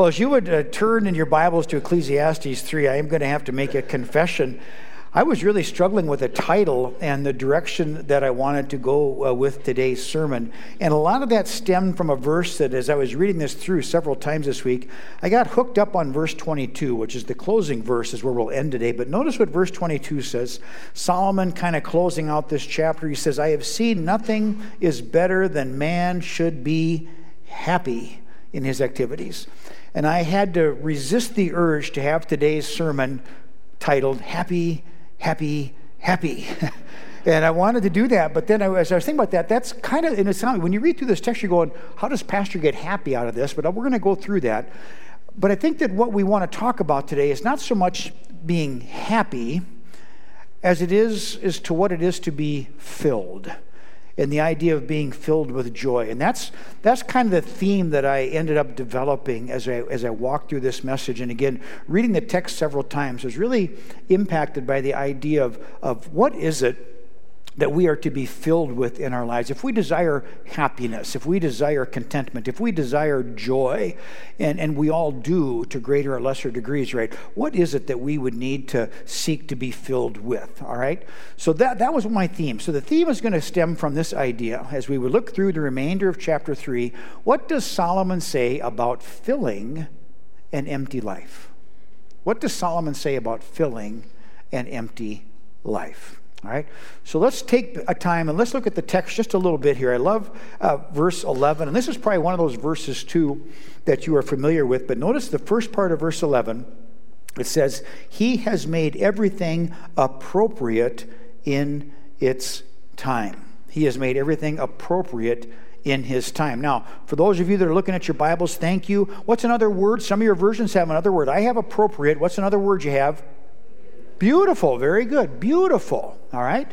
Well, as you would uh, turn in your Bibles to Ecclesiastes 3, I am going to have to make a confession. I was really struggling with a title and the direction that I wanted to go uh, with today's sermon. And a lot of that stemmed from a verse that, as I was reading this through several times this week, I got hooked up on verse 22, which is the closing verse, is where we'll end today. But notice what verse 22 says. Solomon, kind of closing out this chapter, he says, I have seen nothing is better than man should be happy in his activities. And I had to resist the urge to have today's sermon titled Happy, Happy, Happy. and I wanted to do that, but then I, as I was thinking about that, that's kind of, in a sound, when you read through this text, you're going, how does Pastor get happy out of this? But we're going to go through that. But I think that what we want to talk about today is not so much being happy as it is as to what it is to be filled and the idea of being filled with joy. And that's, that's kind of the theme that I ended up developing as I, as I walked through this message. And again, reading the text several times was really impacted by the idea of, of what is it that we are to be filled with in our lives. If we desire happiness, if we desire contentment, if we desire joy, and, and we all do to greater or lesser degrees, right? What is it that we would need to seek to be filled with? All right? So that, that was my theme. So the theme is going to stem from this idea as we would look through the remainder of chapter 3. What does Solomon say about filling an empty life? What does Solomon say about filling an empty life? All right, so let's take a time and let's look at the text just a little bit here. I love uh, verse 11, and this is probably one of those verses too that you are familiar with. But notice the first part of verse 11 it says, He has made everything appropriate in its time. He has made everything appropriate in his time. Now, for those of you that are looking at your Bibles, thank you. What's another word? Some of your versions have another word. I have appropriate. What's another word you have? Beautiful, very good. Beautiful, all right?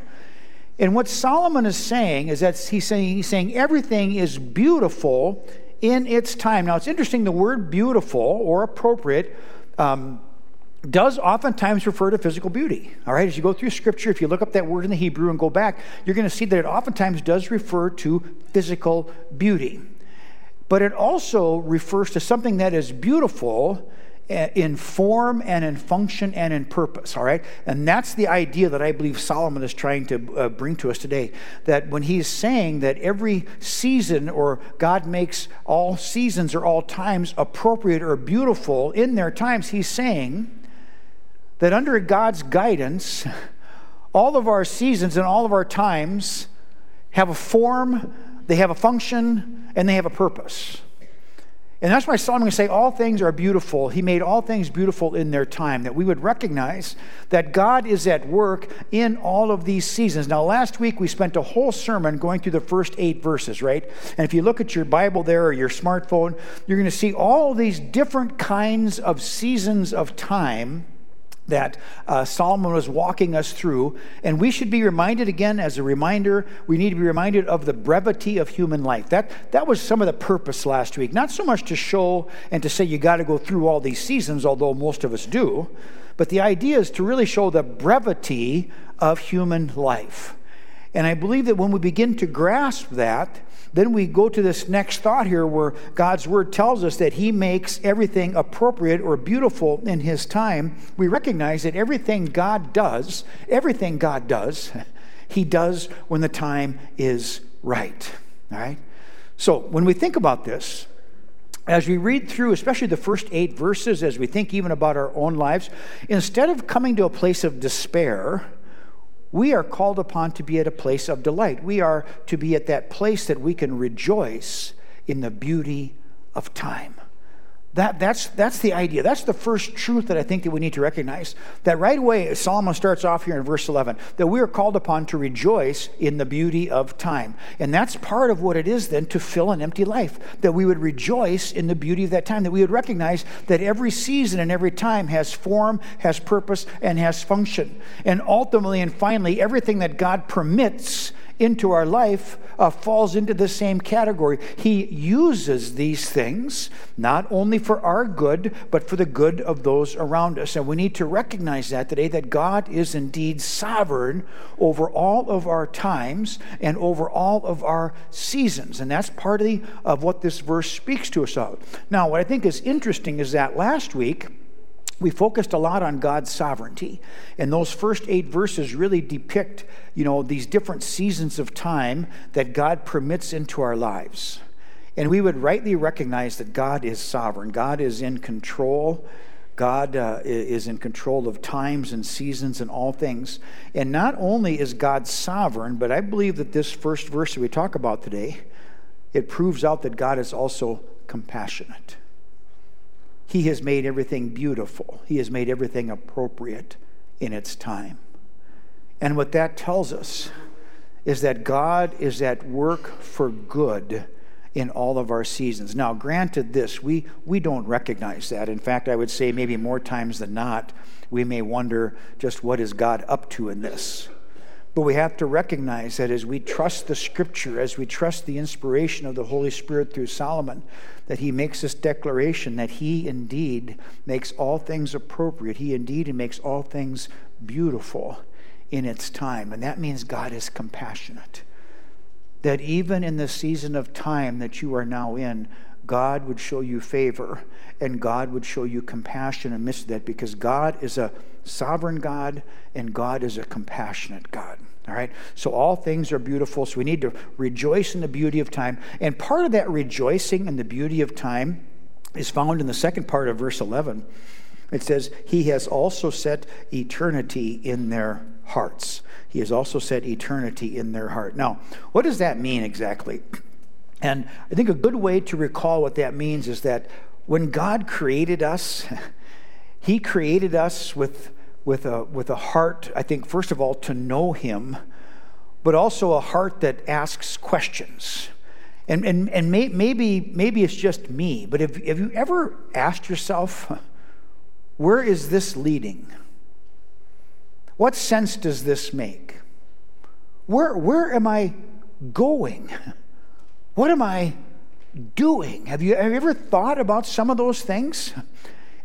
And what Solomon is saying is that he's saying, he's saying everything is beautiful in its time. Now, it's interesting, the word beautiful or appropriate um, does oftentimes refer to physical beauty. All right, as you go through scripture, if you look up that word in the Hebrew and go back, you're going to see that it oftentimes does refer to physical beauty. But it also refers to something that is beautiful in form and in function and in purpose, all right? And that's the idea that I believe Solomon is trying to uh, bring to us today. That when he's saying that every season or God makes all seasons or all times appropriate or beautiful in their times, he's saying that under God's guidance, all of our seasons and all of our times have a form, they have a function, and they have a purpose. And that's why Solomon can say all things are beautiful. He made all things beautiful in their time, that we would recognize that God is at work in all of these seasons. Now, last week we spent a whole sermon going through the first eight verses, right? And if you look at your Bible there or your smartphone, you're going to see all these different kinds of seasons of time that uh, Solomon was walking us through. And we should be reminded again, as a reminder, we need to be reminded of the brevity of human life. That, that was some of the purpose last week. Not so much to show and to say you got to go through all these seasons, although most of us do, but the idea is to really show the brevity of human life. And I believe that when we begin to grasp that, then we go to this next thought here where God's word tells us that He makes everything appropriate or beautiful in His time. We recognize that everything God does, everything God does, He does when the time is right. All right? So when we think about this, as we read through, especially the first eight verses, as we think even about our own lives, instead of coming to a place of despair, we are called upon to be at a place of delight. We are to be at that place that we can rejoice in the beauty of time. That, that's, that's the idea. That's the first truth that I think that we need to recognize. That right away, Solomon starts off here in verse 11, that we are called upon to rejoice in the beauty of time. And that's part of what it is then to fill an empty life, that we would rejoice in the beauty of that time, that we would recognize that every season and every time has form, has purpose, and has function. And ultimately and finally, everything that God permits into our life uh, falls into the same category. He uses these things not only for our good, but for the good of those around us. And we need to recognize that today that God is indeed sovereign over all of our times and over all of our seasons. And that's part of, the, of what this verse speaks to us of. Now, what I think is interesting is that last week, we focused a lot on God's sovereignty. And those first eight verses really depict, you know, these different seasons of time that God permits into our lives. And we would rightly recognize that God is sovereign. God is in control. God uh, is in control of times and seasons and all things. And not only is God sovereign, but I believe that this first verse that we talk about today, it proves out that God is also compassionate. He has made everything beautiful, He has made everything appropriate in its time. And what that tells us is that God is at work for good in all of our seasons. Now, granted this, we, we don't recognize that. In fact, I would say maybe more times than not, we may wonder just what is God up to in this. But we have to recognize that as we trust the scripture, as we trust the inspiration of the Holy Spirit through Solomon, that he makes this declaration that he indeed makes all things appropriate. He indeed makes all things beautiful in its time. And that means God is compassionate. That even in the season of time that you are now in, God would show you favor and God would show you compassion amidst that because God is a sovereign God and God is a compassionate God. All right? So all things are beautiful. So we need to rejoice in the beauty of time. And part of that rejoicing in the beauty of time is found in the second part of verse 11. It says, He has also set eternity in their hearts. He has also set eternity in their heart. Now, what does that mean exactly? And I think a good way to recall what that means is that when God created us, He created us with with a, with a heart, I think, first of all, to know Him, but also a heart that asks questions. And, and, and may, maybe, maybe it's just me, but have, have you ever asked yourself, where is this leading? What sense does this make? Where, where am I going? What am I doing? Have you, have you ever thought about some of those things?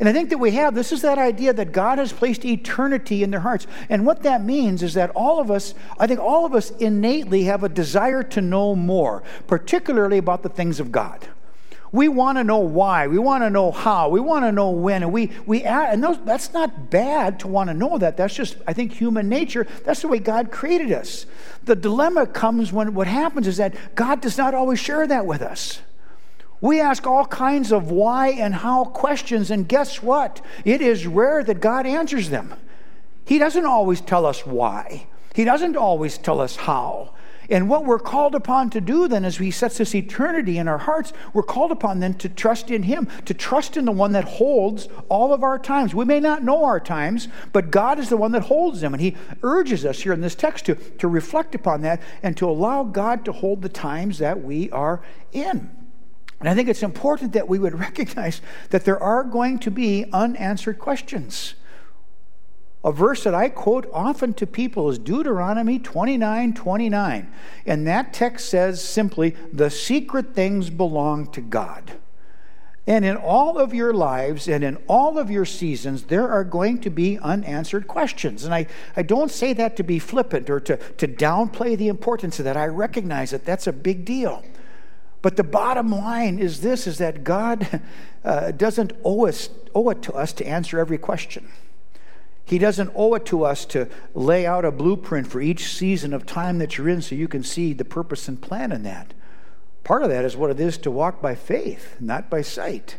And I think that we have this is that idea that God has placed eternity in their hearts. And what that means is that all of us, I think all of us innately have a desire to know more, particularly about the things of God. We want to know why. We want to know how. We want to know when. And we, we and those, that's not bad to want to know that. That's just, I think, human nature. That's the way God created us. The dilemma comes when what happens is that God does not always share that with us. We ask all kinds of why and how questions, and guess what? It is rare that God answers them. He doesn't always tell us why, He doesn't always tell us how. And what we're called upon to do then, as He sets this eternity in our hearts, we're called upon then to trust in Him, to trust in the one that holds all of our times. We may not know our times, but God is the one that holds them. And He urges us here in this text to, to reflect upon that and to allow God to hold the times that we are in. And I think it's important that we would recognize that there are going to be unanswered questions. A verse that I quote often to people is Deuteronomy 29 29. And that text says simply, The secret things belong to God. And in all of your lives and in all of your seasons, there are going to be unanswered questions. And I, I don't say that to be flippant or to, to downplay the importance of that. I recognize that that's a big deal. But the bottom line is this is that God uh, doesn't owe, us, owe it to us to answer every question. He doesn't owe it to us to lay out a blueprint for each season of time that you're in so you can see the purpose and plan in that. Part of that is what it is to walk by faith, not by sight.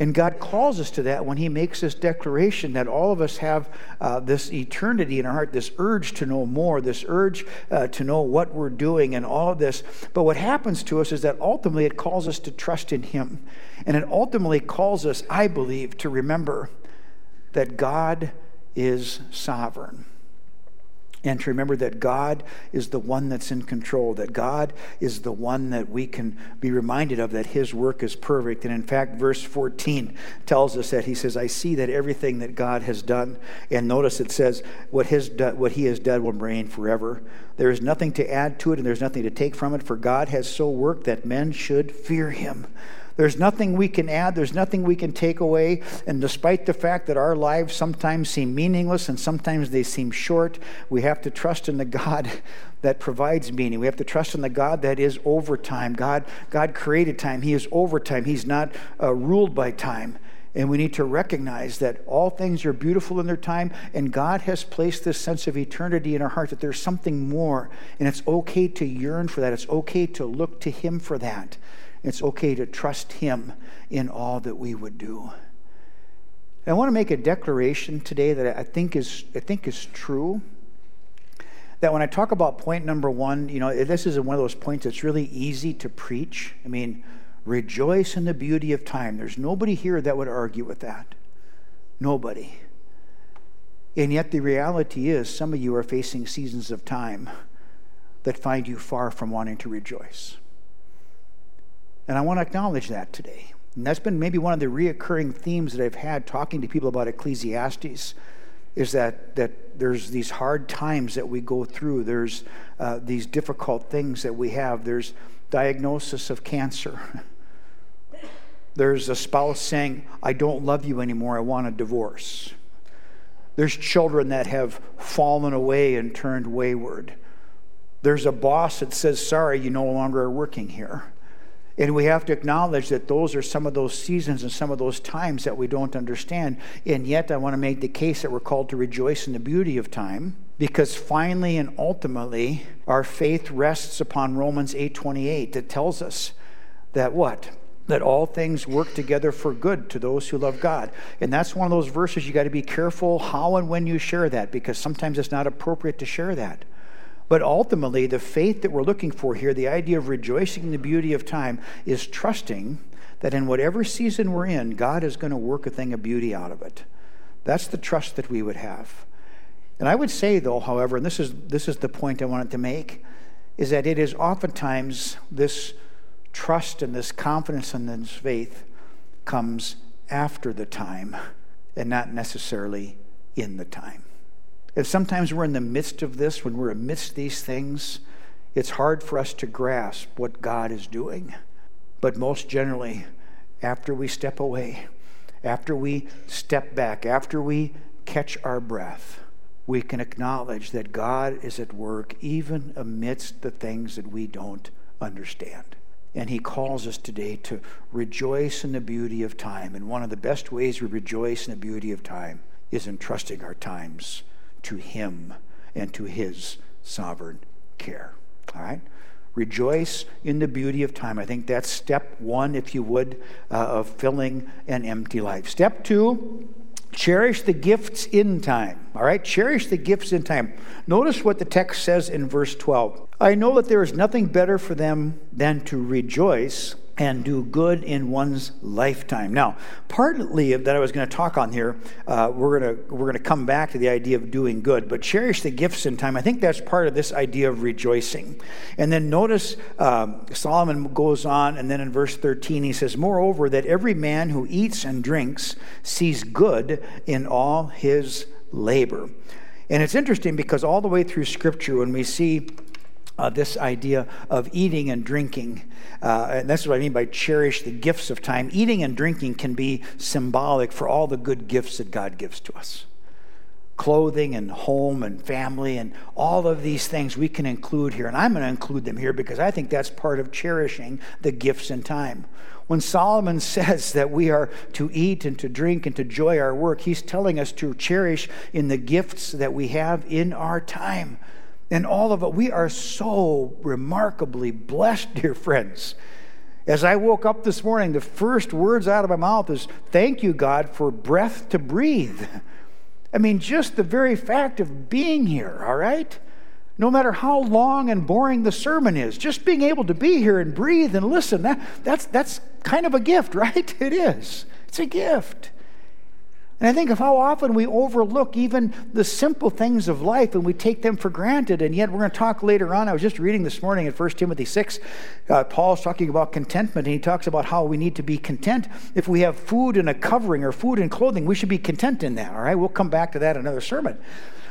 And God calls us to that when He makes this declaration that all of us have uh, this eternity in our heart, this urge to know more, this urge uh, to know what we're doing, and all of this. But what happens to us is that ultimately it calls us to trust in Him. And it ultimately calls us, I believe, to remember that God is sovereign. And to remember that God is the one that's in control, that God is the one that we can be reminded of, that His work is perfect. And in fact, verse 14 tells us that He says, I see that everything that God has done, and notice it says, what, his, what He has done will reign forever. There is nothing to add to it, and there's nothing to take from it, for God has so worked that men should fear Him. There's nothing we can add, there's nothing we can take away. And despite the fact that our lives sometimes seem meaningless and sometimes they seem short, we have to trust in the God that provides meaning. We have to trust in the God that is over time. God, God created time, He is over time, He's not uh, ruled by time. And we need to recognize that all things are beautiful in their time, and God has placed this sense of eternity in our heart that there's something more, and it's okay to yearn for that. It's okay to look to Him for that. It's okay to trust Him in all that we would do. I want to make a declaration today that I think is, I think is true. That when I talk about point number one, you know, this is one of those points that's really easy to preach. I mean, rejoice in the beauty of time. There's nobody here that would argue with that. Nobody. And yet, the reality is, some of you are facing seasons of time that find you far from wanting to rejoice. And I want to acknowledge that today. And that's been maybe one of the reoccurring themes that I've had talking to people about Ecclesiastes is that, that there's these hard times that we go through. There's uh, these difficult things that we have. There's diagnosis of cancer. There's a spouse saying, I don't love you anymore, I want a divorce. There's children that have fallen away and turned wayward. There's a boss that says, Sorry, you no longer are working here. And we have to acknowledge that those are some of those seasons and some of those times that we don't understand. And yet, I want to make the case that we're called to rejoice in the beauty of time because finally and ultimately our faith rests upon Romans 8:28 that tells us that what? That all things work together for good to those who love God. And that's one of those verses you got to be careful how and when you share that because sometimes it's not appropriate to share that. But ultimately, the faith that we're looking for here, the idea of rejoicing in the beauty of time, is trusting that in whatever season we're in, God is going to work a thing of beauty out of it. That's the trust that we would have. And I would say, though, however, and this is, this is the point I wanted to make, is that it is oftentimes this trust and this confidence and this faith comes after the time and not necessarily in the time. And sometimes we're in the midst of this, when we're amidst these things, it's hard for us to grasp what God is doing. But most generally, after we step away, after we step back, after we catch our breath, we can acknowledge that God is at work even amidst the things that we don't understand. And He calls us today to rejoice in the beauty of time. And one of the best ways we rejoice in the beauty of time is in trusting our times to Him and to His sovereign care. All right? Rejoice in the beauty of time. I think that's step one, if you would, uh, of filling an empty life. Step two, cherish the gifts in time. All right? Cherish the gifts in time. Notice what the text says in verse 12. I know that there is nothing better for them than to rejoice and do good in one's lifetime. Now, partly that I was going to talk on here, uh, we're going to we're going to come back to the idea of doing good, but cherish the gifts in time. I think that's part of this idea of rejoicing. And then notice um, Solomon goes on, and then in verse 13 he says, "Moreover, that every man who eats and drinks sees good in all his labor." And it's interesting because all the way through Scripture, when we see uh, this idea of eating and drinking. Uh, and that's what I mean by cherish the gifts of time. Eating and drinking can be symbolic for all the good gifts that God gives to us clothing and home and family and all of these things we can include here. And I'm going to include them here because I think that's part of cherishing the gifts in time. When Solomon says that we are to eat and to drink and to joy our work, he's telling us to cherish in the gifts that we have in our time and all of it. We are so remarkably blessed, dear friends. As I woke up this morning, the first words out of my mouth is, Thank you, God, for breath to breathe. I mean, just the very fact of being here, all right? No matter how long and boring the sermon is, just being able to be here and breathe and listen, that, that's, that's kind of a gift, right? It is. It's a gift. And I think of how often we overlook even the simple things of life and we take them for granted. And yet, we're going to talk later on. I was just reading this morning in 1 Timothy 6. Uh, Paul's talking about contentment, and he talks about how we need to be content. If we have food and a covering or food and clothing, we should be content in that, all right? We'll come back to that in another sermon.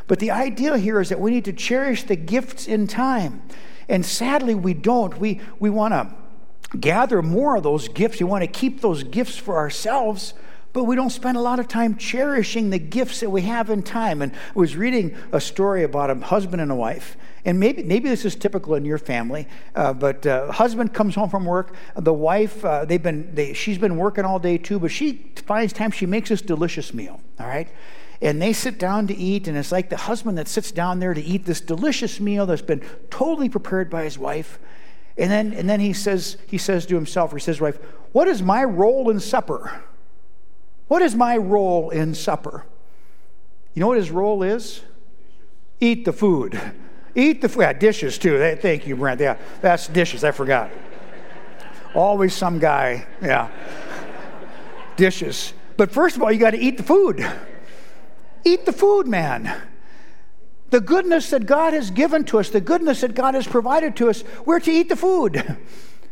But the idea here is that we need to cherish the gifts in time. And sadly, we don't. We, we want to gather more of those gifts, we want to keep those gifts for ourselves but we don't spend a lot of time cherishing the gifts that we have in time. And I was reading a story about a husband and a wife. And maybe, maybe this is typical in your family, uh, but uh, husband comes home from work. The wife, uh, they've been, they, she's been working all day too, but she finds time, she makes this delicious meal, all right? And they sit down to eat, and it's like the husband that sits down there to eat this delicious meal that's been totally prepared by his wife. And then, and then he, says, he says to himself, or he says wife, What is my role in supper? What is my role in supper? You know what his role is? Eat the food. Eat the food. Yeah, dishes too. Thank you, Brent. Yeah, that's dishes. I forgot. Always some guy. Yeah. dishes. But first of all, you got to eat the food. Eat the food, man. The goodness that God has given to us, the goodness that God has provided to us, we're to eat the food.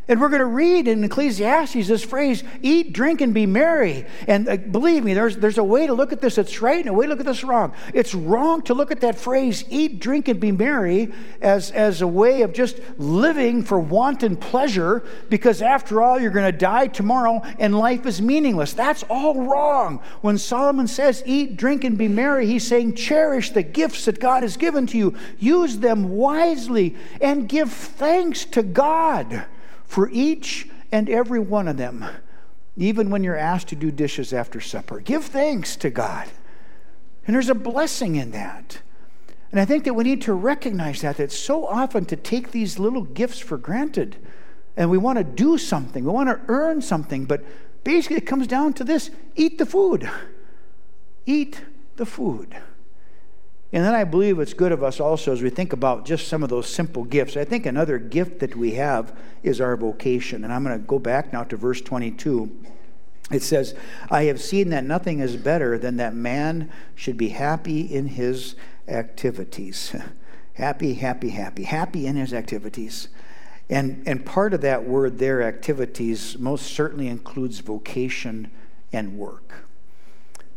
And we're going to read in Ecclesiastes this phrase, eat, drink, and be merry. And uh, believe me, there's, there's a way to look at this that's right and a way to look at this wrong. It's wrong to look at that phrase, eat, drink, and be merry, as, as a way of just living for wanton pleasure, because after all, you're going to die tomorrow and life is meaningless. That's all wrong. When Solomon says, eat, drink, and be merry, he's saying, cherish the gifts that God has given to you, use them wisely, and give thanks to God for each and every one of them, even when you're asked to do dishes after supper. Give thanks to God. And there's a blessing in that. And I think that we need to recognize that, that so often to take these little gifts for granted and we want to do something, we want to earn something, but basically it comes down to this eat the food. Eat the food. And then I believe it's good of us also as we think about just some of those simple gifts. I think another gift that we have is our vocation. And I'm going to go back now to verse 22. It says, I have seen that nothing is better than that man should be happy in his activities. happy, happy, happy. Happy in his activities. And, and part of that word their activities, most certainly includes vocation and work.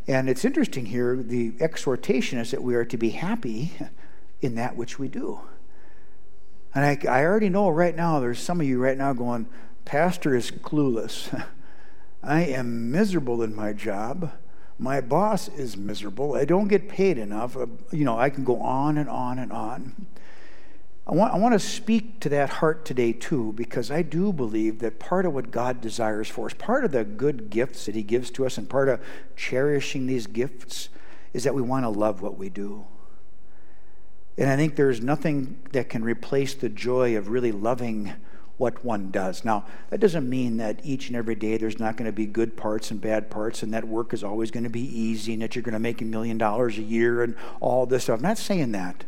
And it's interesting here, the exhortation is that we are to be happy in that which we do. And I, I already know right now, there's some of you right now going, Pastor is clueless. I am miserable in my job. My boss is miserable. I don't get paid enough. Uh, you know, I can go on and on and on. I want, I want to speak to that heart today, too, because I do believe that part of what God desires for us, part of the good gifts that He gives to us, and part of cherishing these gifts is that we want to love what we do. And I think there's nothing that can replace the joy of really loving what one does. Now, that doesn't mean that each and every day there's not going to be good parts and bad parts, and that work is always going to be easy, and that you're going to make a million dollars a year and all this stuff. I'm not saying that.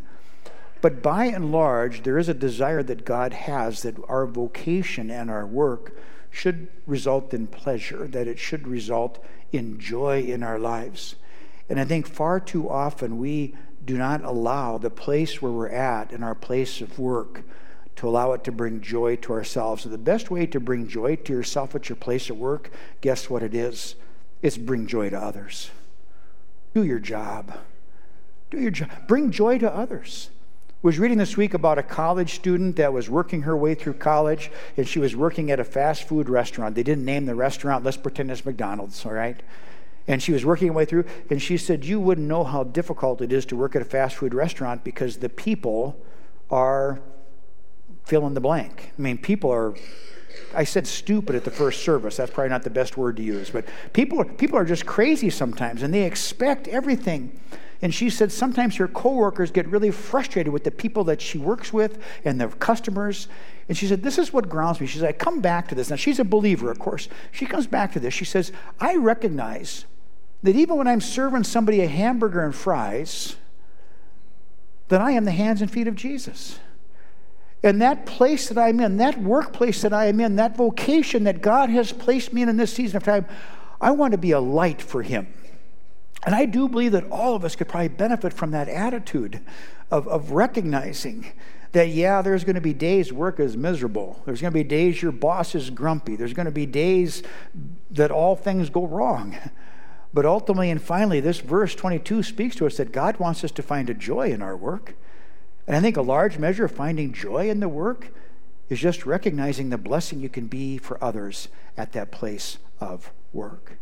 But by and large, there is a desire that God has that our vocation and our work should result in pleasure, that it should result in joy in our lives. And I think far too often we do not allow the place where we're at in our place of work to allow it to bring joy to ourselves. And the best way to bring joy to yourself at your place of work, guess what it is? It's bring joy to others. Do your job. Do your job. Bring joy to others was reading this week about a college student that was working her way through college and she was working at a fast food restaurant. They didn't name the restaurant. Let's pretend it's McDonald's, all right? And she was working her way through and she said, You wouldn't know how difficult it is to work at a fast food restaurant because the people are fill in the blank. I mean, people are I said stupid at the first service. That's probably not the best word to use, but people are, people are just crazy sometimes and they expect everything. And she said sometimes her coworkers get really frustrated with the people that she works with and the customers. And she said, This is what grounds me. She said, I come back to this. Now, she's a believer, of course. She comes back to this. She says, I recognize that even when I'm serving somebody a hamburger and fries, that I am the hands and feet of Jesus. And that place that I'm in, that workplace that I am in, that vocation that God has placed me in in this season of time, I want to be a light for Him. And I do believe that all of us could probably benefit from that attitude of, of recognizing that, yeah, there's going to be days work is miserable. There's going to be days your boss is grumpy. There's going to be days that all things go wrong. But ultimately and finally, this verse 22 speaks to us that God wants us to find a joy in our work. And I think a large measure of finding joy in the work is just recognizing the blessing you can be for others at that place of work.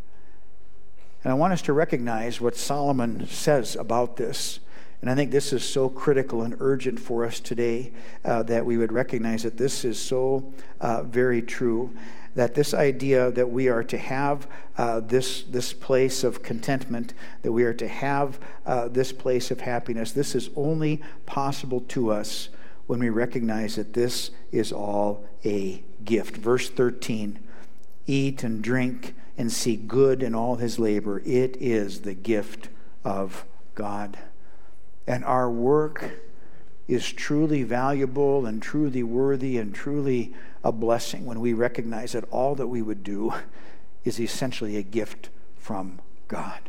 And I want us to recognize what Solomon says about this. And I think this is so critical and urgent for us today uh, that we would recognize that this is so uh, very true. That this idea that we are to have uh, this, this place of contentment, that we are to have uh, this place of happiness, this is only possible to us when we recognize that this is all a gift. Verse 13 Eat and drink and see good in all his labor. It is the gift of God. And our work is truly valuable and truly worthy and truly a blessing when we recognize that all that we would do is essentially a gift from God.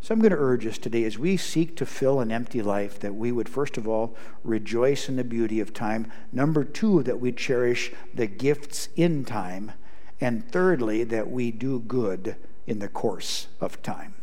So I'm going to urge us today as we seek to fill an empty life that we would, first of all, rejoice in the beauty of time. Number two, that we cherish the gifts in time. And thirdly, that we do good in the course of time.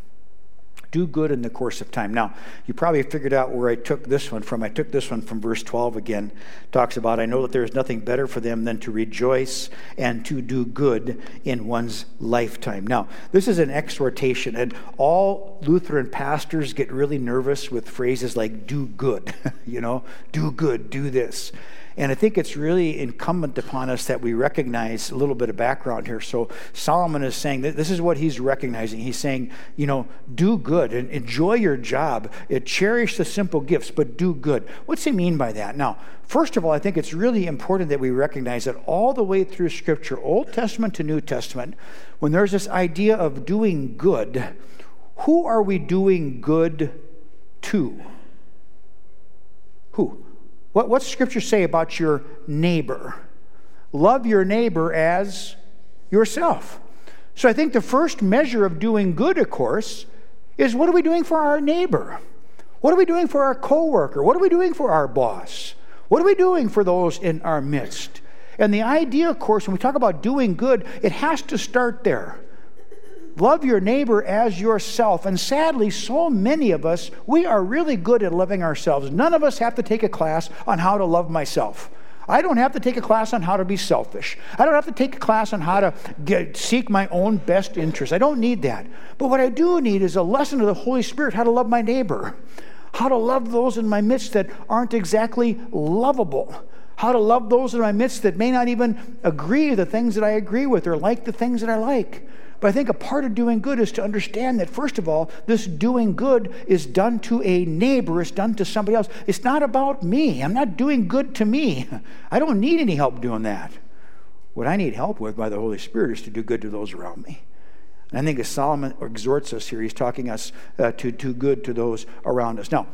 Do good in the course of time. Now, you probably figured out where I took this one from. I took this one from verse 12 again. Talks about, I know that there is nothing better for them than to rejoice and to do good in one's lifetime. Now, this is an exhortation, and all Lutheran pastors get really nervous with phrases like do good, you know, do good, do this. And I think it's really incumbent upon us that we recognize a little bit of background here. So Solomon is saying that this is what he's recognizing. He's saying, you know, do good and enjoy your job, uh, cherish the simple gifts, but do good. What's he mean by that? Now, first of all, I think it's really important that we recognize that all the way through Scripture, Old Testament to New Testament, when there's this idea of doing good, who are we doing good to? Who? What, what's Scripture say about your neighbor? Love your neighbor as yourself. So I think the first measure of doing good, of course, is what are we doing for our neighbor? What are we doing for our coworker? What are we doing for our boss? What are we doing for those in our midst? And the idea, of course, when we talk about doing good, it has to start there. Love your neighbor as yourself. And sadly, so many of us, we are really good at loving ourselves. None of us have to take a class on how to love myself. I don't have to take a class on how to be selfish. I don't have to take a class on how to get, seek my own best interest. I don't need that. But what I do need is a lesson of the Holy Spirit how to love my neighbor, how to love those in my midst that aren't exactly lovable, how to love those in my midst that may not even agree the things that I agree with or like the things that I like. But I think a part of doing good is to understand that, first of all, this doing good is done to a neighbor, it's done to somebody else. It's not about me. I'm not doing good to me. I don't need any help doing that. What I need help with by the Holy Spirit is to do good to those around me. And I think as Solomon exhorts us here, he's talking us uh, to do good to those around us. Now,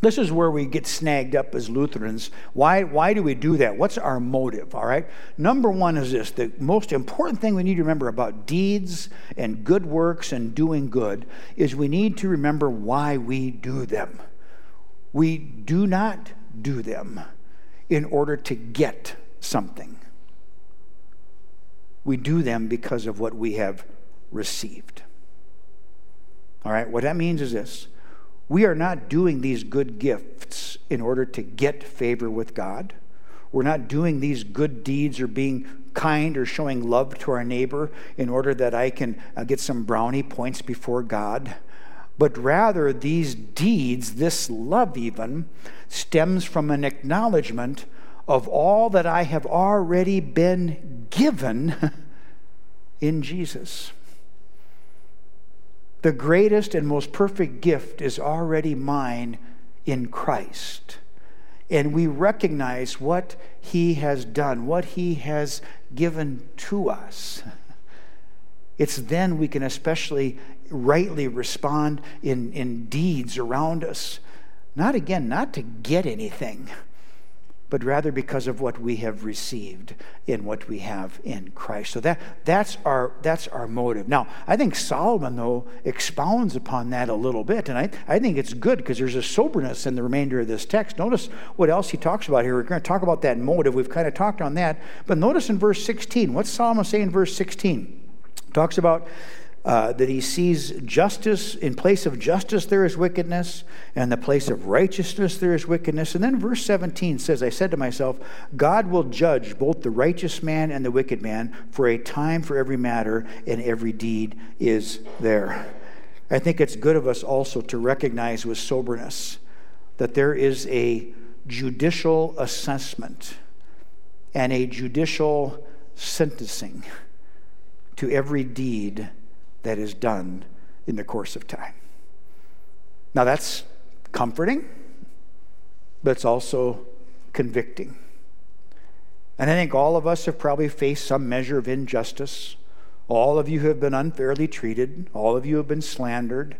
this is where we get snagged up as Lutherans. Why, why do we do that? What's our motive? All right. Number one is this the most important thing we need to remember about deeds and good works and doing good is we need to remember why we do them. We do not do them in order to get something, we do them because of what we have received. All right. What that means is this we are not doing these good gifts in order to get favor with God. We're not doing these good deeds or being kind or showing love to our neighbor in order that I can uh, get some brownie points before God. But rather, these deeds, this love even, stems from an acknowledgement of all that I have already been given in Jesus. The greatest and most perfect gift is already mine in Christ. And we recognize what He has done, what He has given to us. It's then we can especially rightly respond in, in deeds around us. Not again, not to get anything, but rather because of what we have received in what we have in Christ. So that, that's, our, that's our motive. Now, I think Solomon, though, expounds upon that a little bit, and I, I think it's good because there's a soberness in the remainder of this text. Notice what else he talks about here. We're going to talk about that motive. We've kind of talked on that. But notice in verse 16, what's Solomon say in verse 16? Talks about uh, that he sees justice, in place of justice, there is wickedness, and the place of righteousness, there is wickedness. And then verse 17 says, I said to myself, God will judge both the righteous man and the wicked man, for a time for every matter, and every deed is there. I think it's good of us also to recognize with soberness that there is a judicial assessment and a judicial sentencing to every deed that is done in the course of time. Now, that's comforting, but it's also convicting. And I think all of us have probably faced some measure of injustice. All of you have been unfairly treated. All of you have been slandered.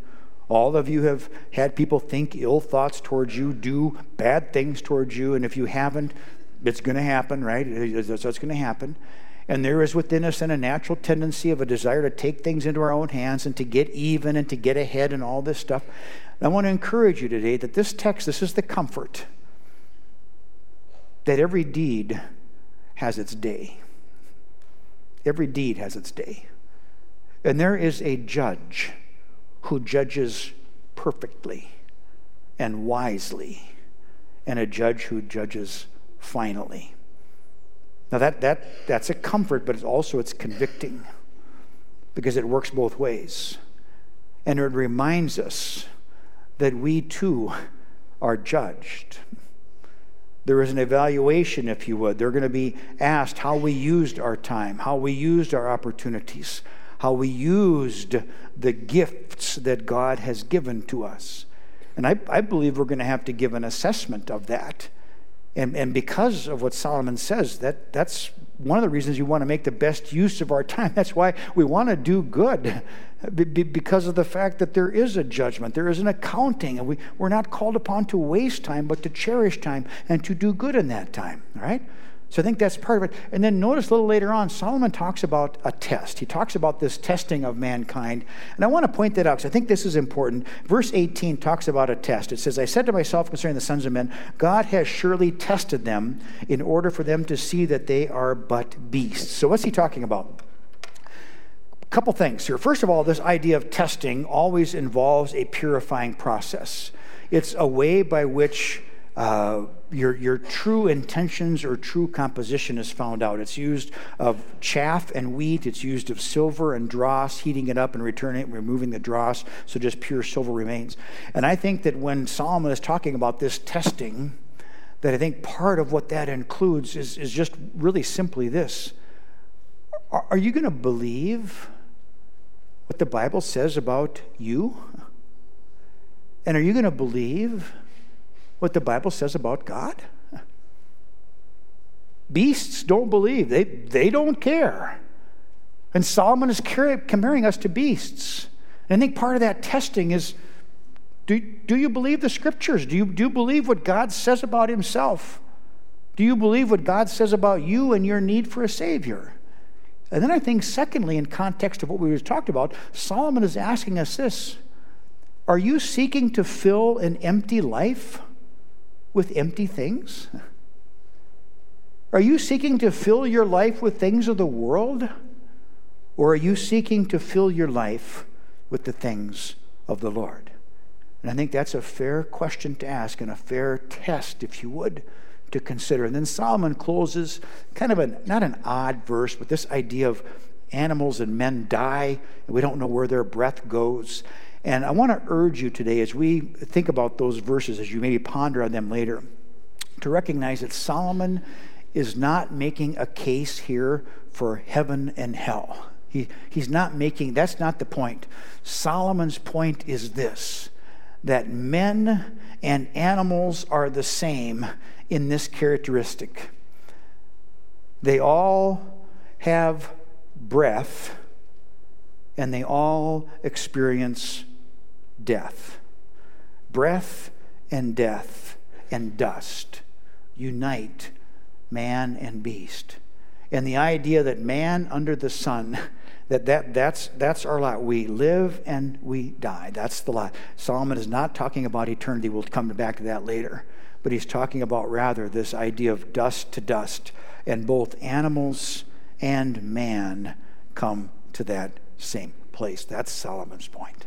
All of you have had people think ill thoughts towards you, do bad things towards you. And if you haven't, it's going to happen, right? That's what's going to happen. And there is within us then a natural tendency of a desire to take things into our own hands and to get even and to get ahead and all this stuff. And I want to encourage you today that this text, this is the comfort that every deed has its day. Every deed has its day. And there is a judge who judges perfectly and wisely, and a judge who judges finally. Now that, that, that's a comfort, but it's also it's convicting because it works both ways. And it reminds us that we too are judged. There is an evaluation, if you would. They're going to be asked how we used our time, how we used our opportunities, how we used the gifts that God has given to us. And I, I believe we're going to have to give an assessment of that and, and because of what Solomon says, that, that's one of the reasons you want to make the best use of our time. That's why we want to do good, because of the fact that there is a judgment, there is an accounting, and we, we're not called upon to waste time, but to cherish time and to do good in that time. All right? So I think that's part of it. And then notice a little later on, Solomon talks about a test. He talks about this testing of mankind. And I want to point that out because I think this is important. Verse 18 talks about a test. It says, I said to myself concerning the sons of men, God has surely tested them in order for them to see that they are but beasts. So what's he talking about? A couple things here. First of all, this idea of testing always involves a purifying process. It's a way by which uh, your, your true intentions or true composition is found out. It's used of chaff and wheat, it's used of silver and dross, heating it up and returning it, removing the dross, so just pure silver remains. And I think that when Solomon is talking about this testing, that I think part of what that includes is, is just really simply this Are, are you going to believe what the Bible says about you? And are you going to believe? What the Bible says about God? Beasts don't believe, they, they don't care. And Solomon is comparing us to beasts. And I think part of that testing is do, do you believe the scriptures? Do you, do you believe what God says about himself? Do you believe what God says about you and your need for a Savior? And then I think, secondly, in context of what we just talked about, Solomon is asking us this Are you seeking to fill an empty life? With empty things? Are you seeking to fill your life with things of the world? Or are you seeking to fill your life with the things of the Lord? And I think that's a fair question to ask and a fair test, if you would, to consider. And then Solomon closes kind of a not an odd verse, but this idea of animals and men die, and we don't know where their breath goes. And I want to urge you today as we think about those verses, as you maybe ponder on them later, to recognize that Solomon is not making a case here for heaven and hell. He, he's not making, that's not the point. Solomon's point is this that men and animals are the same in this characteristic. They all have breath and they all experience death. Breath and death and dust. unite man and beast. And the idea that man under the sun, that, that that's, that's our lot. We live and we die. That's the lot. Solomon is not talking about eternity. We'll come back to that later. But he's talking about rather this idea of dust to dust. And both animals and man come to that same place. That's Solomon's point.